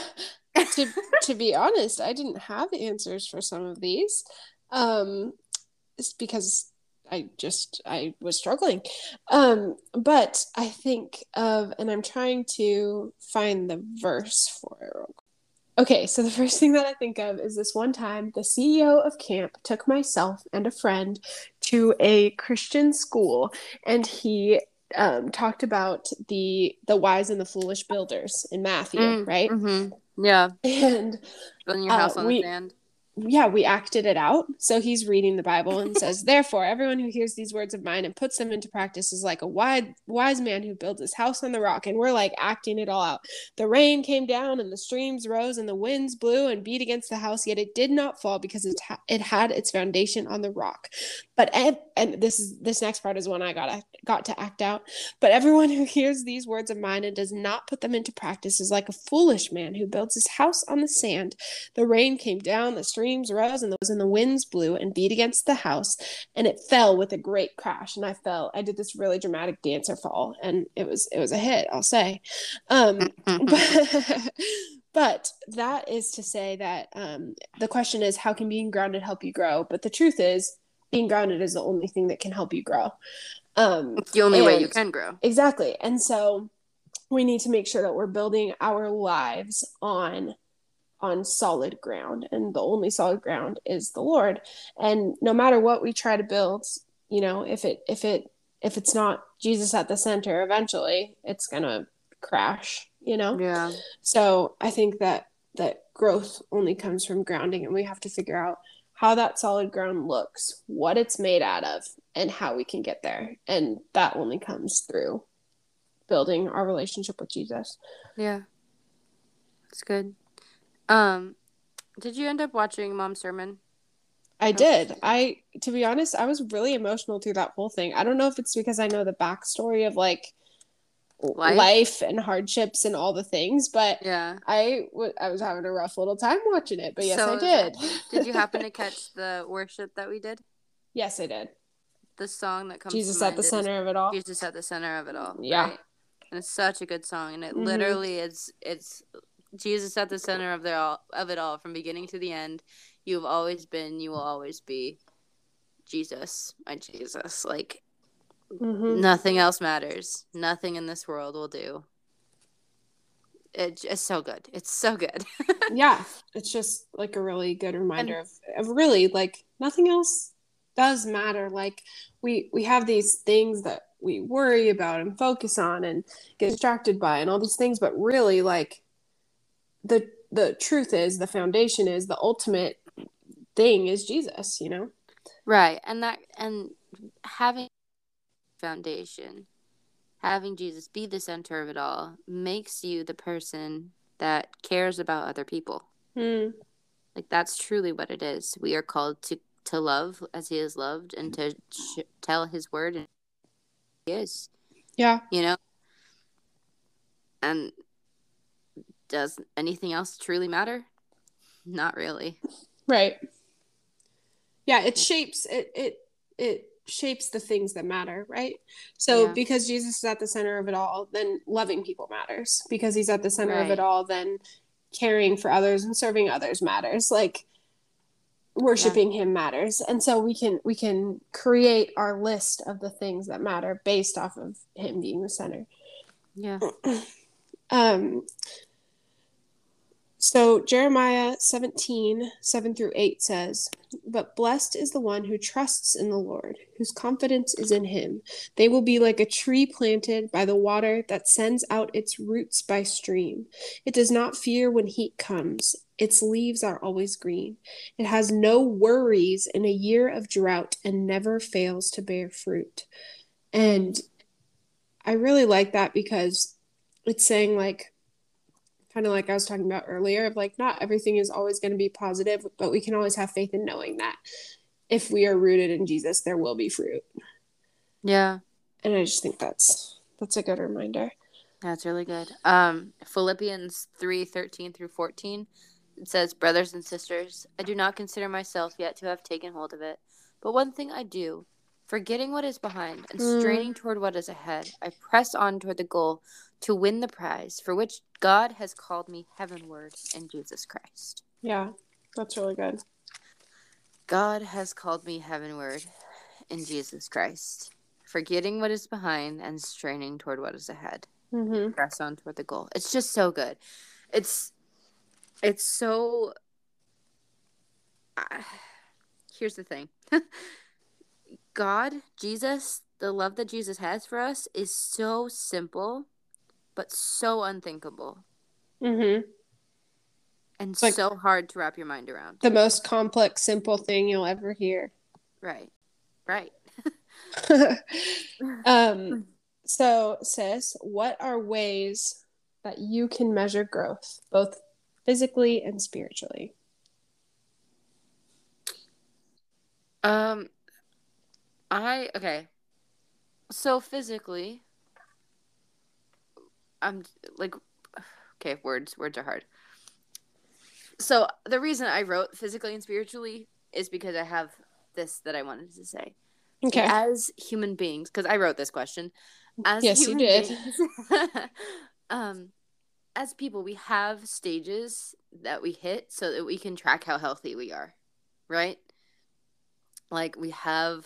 *laughs* to *laughs* to be honest, I didn't have answers for some of these, um, it's because I just I was struggling. Um, but I think of, and I'm trying to find the verse for it Okay, so the first thing that I think of is this one time the CEO of camp took myself and a friend to a Christian school, and he um, talked about the the wise and the foolish builders in Matthew, mm, right? Mm-hmm. Yeah, and building your house uh, on we, the sand. Yeah, we acted it out. So he's reading the Bible and says, *laughs* Therefore, everyone who hears these words of mine and puts them into practice is like a wise, wise man who builds his house on the rock. And we're like acting it all out. The rain came down and the streams rose and the winds blew and beat against the house, yet it did not fall because it, ha- it had its foundation on the rock. But and, and this is this next part is one I got got to act out. But everyone who hears these words of mine and does not put them into practice is like a foolish man who builds his house on the sand. The rain came down, the streams rose, and those and the winds blew and beat against the house, and it fell with a great crash. And I fell. I did this really dramatic dancer fall, and it was it was a hit. I'll say. Um, but, *laughs* but that is to say that um, the question is how can being grounded help you grow? But the truth is being grounded is the only thing that can help you grow. Um, it's the only and, way you can grow. Exactly. And so we need to make sure that we're building our lives on on solid ground and the only solid ground is the lord and no matter what we try to build you know if it if it if it's not jesus at the center eventually it's gonna crash you know yeah so i think that that growth only comes from grounding and we have to figure out how that solid ground looks, what it's made out of, and how we can get there. And that only comes through building our relationship with Jesus. Yeah. It's good. Um did you end up watching Mom's sermon? I did. I to be honest, I was really emotional through that whole thing. I don't know if it's because I know the backstory of like life, life and hardships and all the things. But yeah, I, w- I was having a rough little time watching it. But yes, so, I did. did you happen to *laughs* catch the worship that we did? Yes, I did. The song that comes Jesus at the center of it all. Jesus at the center of it all. Yeah. Right? And it's such a good song, and it mm-hmm. literally is it's Jesus at the center of the all of it all from beginning to the end. You've always been, you will always be Jesus, my Jesus. Like Mm-hmm. Nothing else matters. Nothing in this world will do. It, it's so good. It's so good. *laughs* yeah, it's just like a really good reminder and, of, of really like nothing else does matter. Like we we have these things that we worry about and focus on and get distracted by and all these things, but really like the the truth is the foundation is the ultimate thing is Jesus, you know? Right. And that and having foundation, having Jesus be the center of it all makes you the person that cares about other people. Mm. Like that's truly what it is. We are called to to love as he is loved and to sh- tell his word and he is. Yeah. You know. And does anything else truly matter? Not really. Right. Yeah, it shapes it it it shapes the things that matter, right? So yeah. because Jesus is at the center of it all, then loving people matters. Because he's at the center right. of it all, then caring for others and serving others matters. Like worshiping yeah. him matters. And so we can we can create our list of the things that matter based off of him being the center. Yeah. *clears throat* um so Jeremiah 17, 7 through 8 says, But blessed is the one who trusts in the Lord, whose confidence is in him. They will be like a tree planted by the water that sends out its roots by stream. It does not fear when heat comes. Its leaves are always green. It has no worries in a year of drought and never fails to bear fruit. And I really like that because it's saying like kind of like I was talking about earlier of like not everything is always going to be positive, but we can always have faith in knowing that if we are rooted in Jesus, there will be fruit. Yeah. And I just think that's that's a good reminder. That's really good. Um Philippians 3, 13 through 14. It says, Brothers and sisters, I do not consider myself yet to have taken hold of it. But one thing I do, forgetting what is behind and mm. straining toward what is ahead, I press on toward the goal to win the prize for which God has called me heavenward in Jesus Christ. Yeah, that's really good. God has called me heavenward in Jesus Christ, forgetting what is behind and straining toward what is ahead. Mm-hmm. Press on toward the goal. It's just so good. It's it's so. Uh, *sighs* here's the thing. *laughs* God, Jesus, the love that Jesus has for us is so simple but so unthinkable. Mm-hmm. and like- so hard to wrap your mind around. The most complex, simple thing you'll ever hear. Right. Right. *laughs* um, *laughs* so, sis, what are ways that you can measure growth, both physically and spiritually? Um, I okay. So physically, I'm like, okay, words words are hard. So the reason I wrote physically and spiritually is because I have this that I wanted to say. Okay. As human beings, because I wrote this question. As Yes, you did. beings- *laughs* um, as people, we have stages that we hit so that we can track how healthy we are, right? Like we have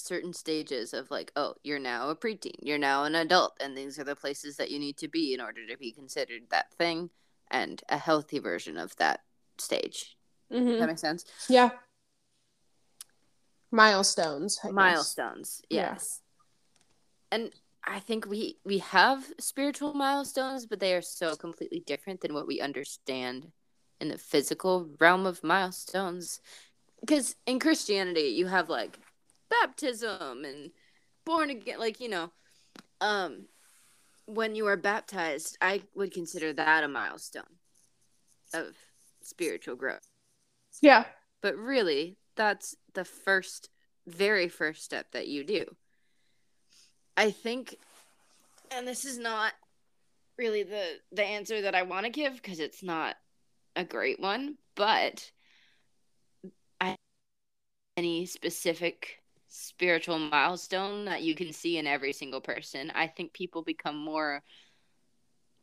certain stages of like, oh, you're now a preteen, you're now an adult, and these are the places that you need to be in order to be considered that thing and a healthy version of that stage. Mhm. that makes sense? Yeah. Milestones. I milestones Yeah. yes and i think we we have spiritual milestones but they are so completely different than what we understand in the physical realm of milestones because in christianity you have like baptism and born again like you know um when you are baptized i would consider that a milestone of spiritual growth Yeah. but really that's the first very first step that you do i think and this is not really the the answer that i want to give because it's not a great one but i any specific spiritual milestone that you can see in every single person i think people become more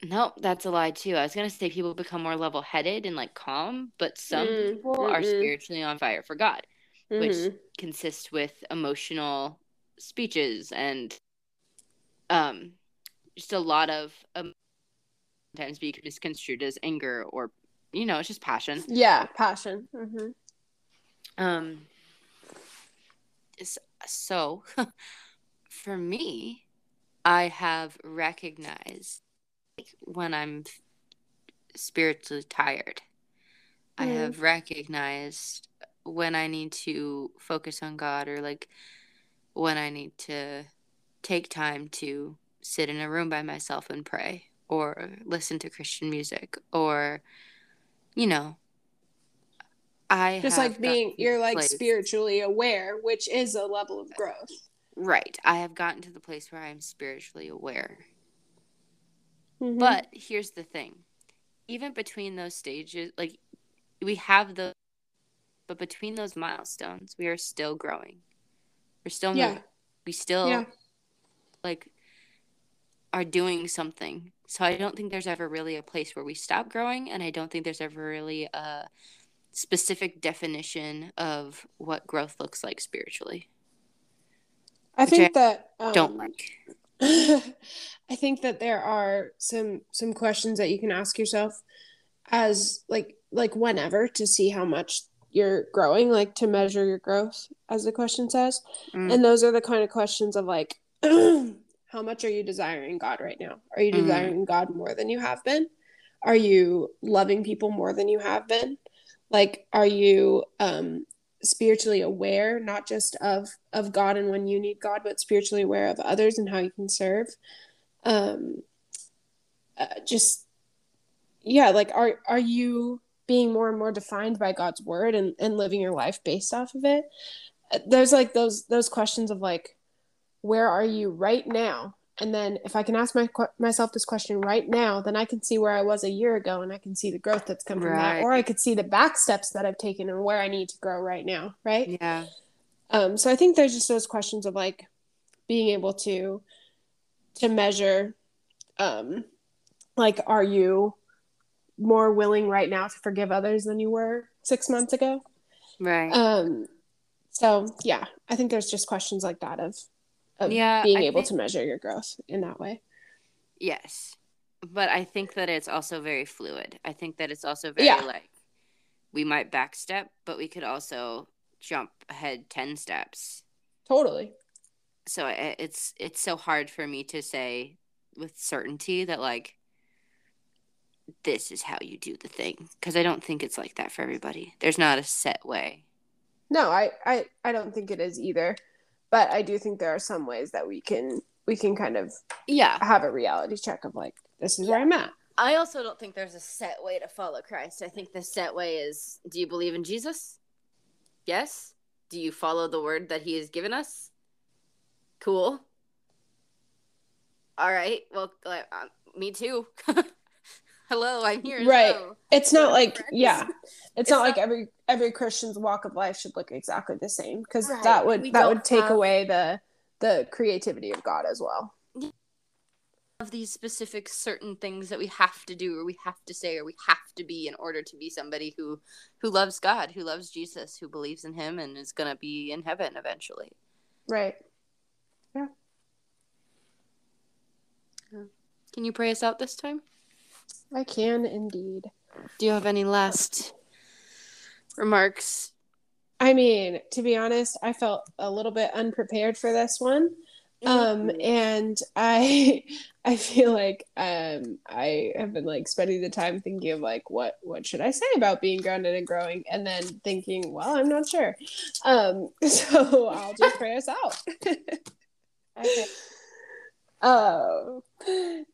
Nope, that's a lie too. I was gonna say people become more level-headed and like calm, but some Mm, people are mm-mm. spiritually on fire for God which Mhm. consists with emotional speeches and um just a lot of um, sometimes be misconstrued as anger or you know it's just passion Yeah. Passion. hmm um so *laughs* for me i have recognized like, when i'm spiritually tired i Mm. have recognized when i need to focus on god or like when i need to take time to sit in a room by myself and pray or listen to christian music or you know i Just have like being, you're like place- spiritually aware, which is a level of growth. Right. I have gotten to the place where I'm spiritually aware. Mhm. But here's the thing. Even between those stages, like we have the but between those milestones, we are still growing. We're still Yeah. moving. We still Yeah. like are doing something. So I don't think there's ever really a place where we stop growing and I don't think there's ever really a specific definition of what growth looks like spiritually. I think that um, Don't like. *laughs* I think that there are some some questions that you can ask yourself as like like whenever to see how much you're growing, like to measure your growth, as the question says. Mm. And those are the kind of questions of like *clears throat* how much are you desiring God right now? Are you Mhm. desiring God more than you have been? Are you loving people more than you have been? Like are you um spiritually aware not just of of God and when you need God, but spiritually aware of others and how you can serve? Um uh, just yeah, like are are you being more and more defined by God's word and and living your life based off of it? Uh, There's like those those questions of like where are you right now? And then if I can ask my myself this question right now, then I can see where I was a year ago and I can see the growth that's come from that or I could see the back steps that I've taken and where I need to grow right now, right? Yeah. Um, so I think there's just those questions of like being able to to measure um like are you more willing right now to forgive others than you were six months ago? Right. Um so yeah, I think there's just questions like that of of Yeah, being I able think- to measure your growth in that way. Yes. But I think that it's also very fluid. I think that it's also very Yeah. like we might backstep, but we could also jump ahead 10 steps. Totally. So it's it's so hard for me to say with certainty that like this is how you do the thing because I don't think it's like that for everybody. There's not a set way. No, I, I I don't think it is either. But I do think there are some ways that we can we can kind of Yeah. have a reality check of like this is where I'm at. I also don't think there's a set way to follow Christ. I think the set way is do you believe in Jesus? Yes. Do you follow the word that he has given us? Cool. All right. Well, uh, me too. *laughs* Hello, I'm here. Right. well. It's not like friends. yeah. It's, It's not not- like every every Christian's walk of life should look exactly the same because Right. that would We that would take have- away the the creativity of God as well. Of these specific certain things that we have to do or we have to say or we have to be in order to be somebody who who loves God, who loves Jesus, who believes in him and is going to be in heaven eventually. Right. Yeah. Can you pray us out this time? I can indeed. Do you have any last remarks? I mean, to be honest, I felt a little bit unprepared for this one. Um and I *laughs* I feel like um I have been like spending the time thinking of like what what should I say about being grounded and growing and then thinking, well, I'm not sure. Um *laughs* so I'll just pray us out. *laughs* Okay. Oh,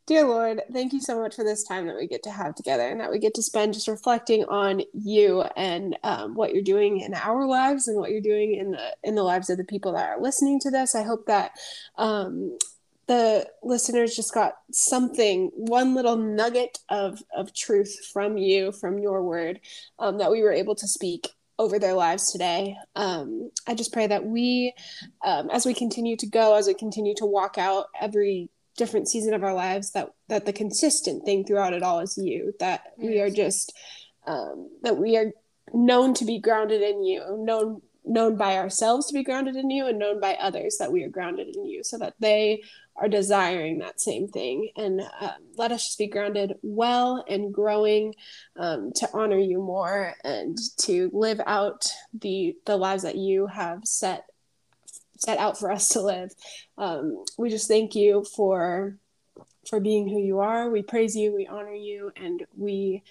dear Lord, thank you so much for this time that we get to have together and that we get to spend just reflecting on you and um, what you're doing in our lives and what you're doing in the in the lives of the people that are listening to this. I hope that um, the listeners just got something, one little nugget of of truth from you, from your word, um, that we were able to speak over their lives today. Um, I just pray that we um, as we continue to go, as we continue to walk out every different season of our lives, that that the consistent thing throughout it all is you. That we are just um, that we are known to be grounded in you, known known by ourselves to be grounded in you, and known by others that we are grounded in you, so that they are desiring that same thing. And um, let us just be grounded well and growing um, to honor you more and to live out the the lives that you have set set out for us to live. Um, we just thank you for for being who you are. We praise you, we honor you, and we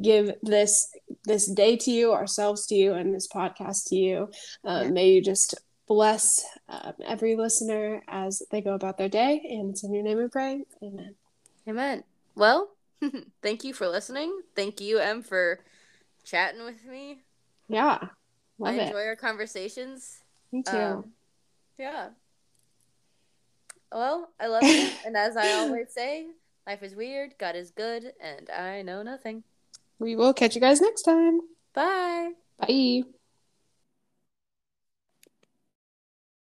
give this this day to you, ourselves to you, and this podcast to you. Um, Yeah. May you just bless um, every listener as they go about their day. And it's in your name we pray. Amen. Amen. Well, *laughs* thank you for listening. Thank you, Em, for chatting with me. Yeah. Love I it. enjoy our conversations. Me too. Um, yeah. Well, I love you. *laughs* and as I always say, life is weird, God is good, and I know nothing. we will catch you guys next time. Bye. Bye.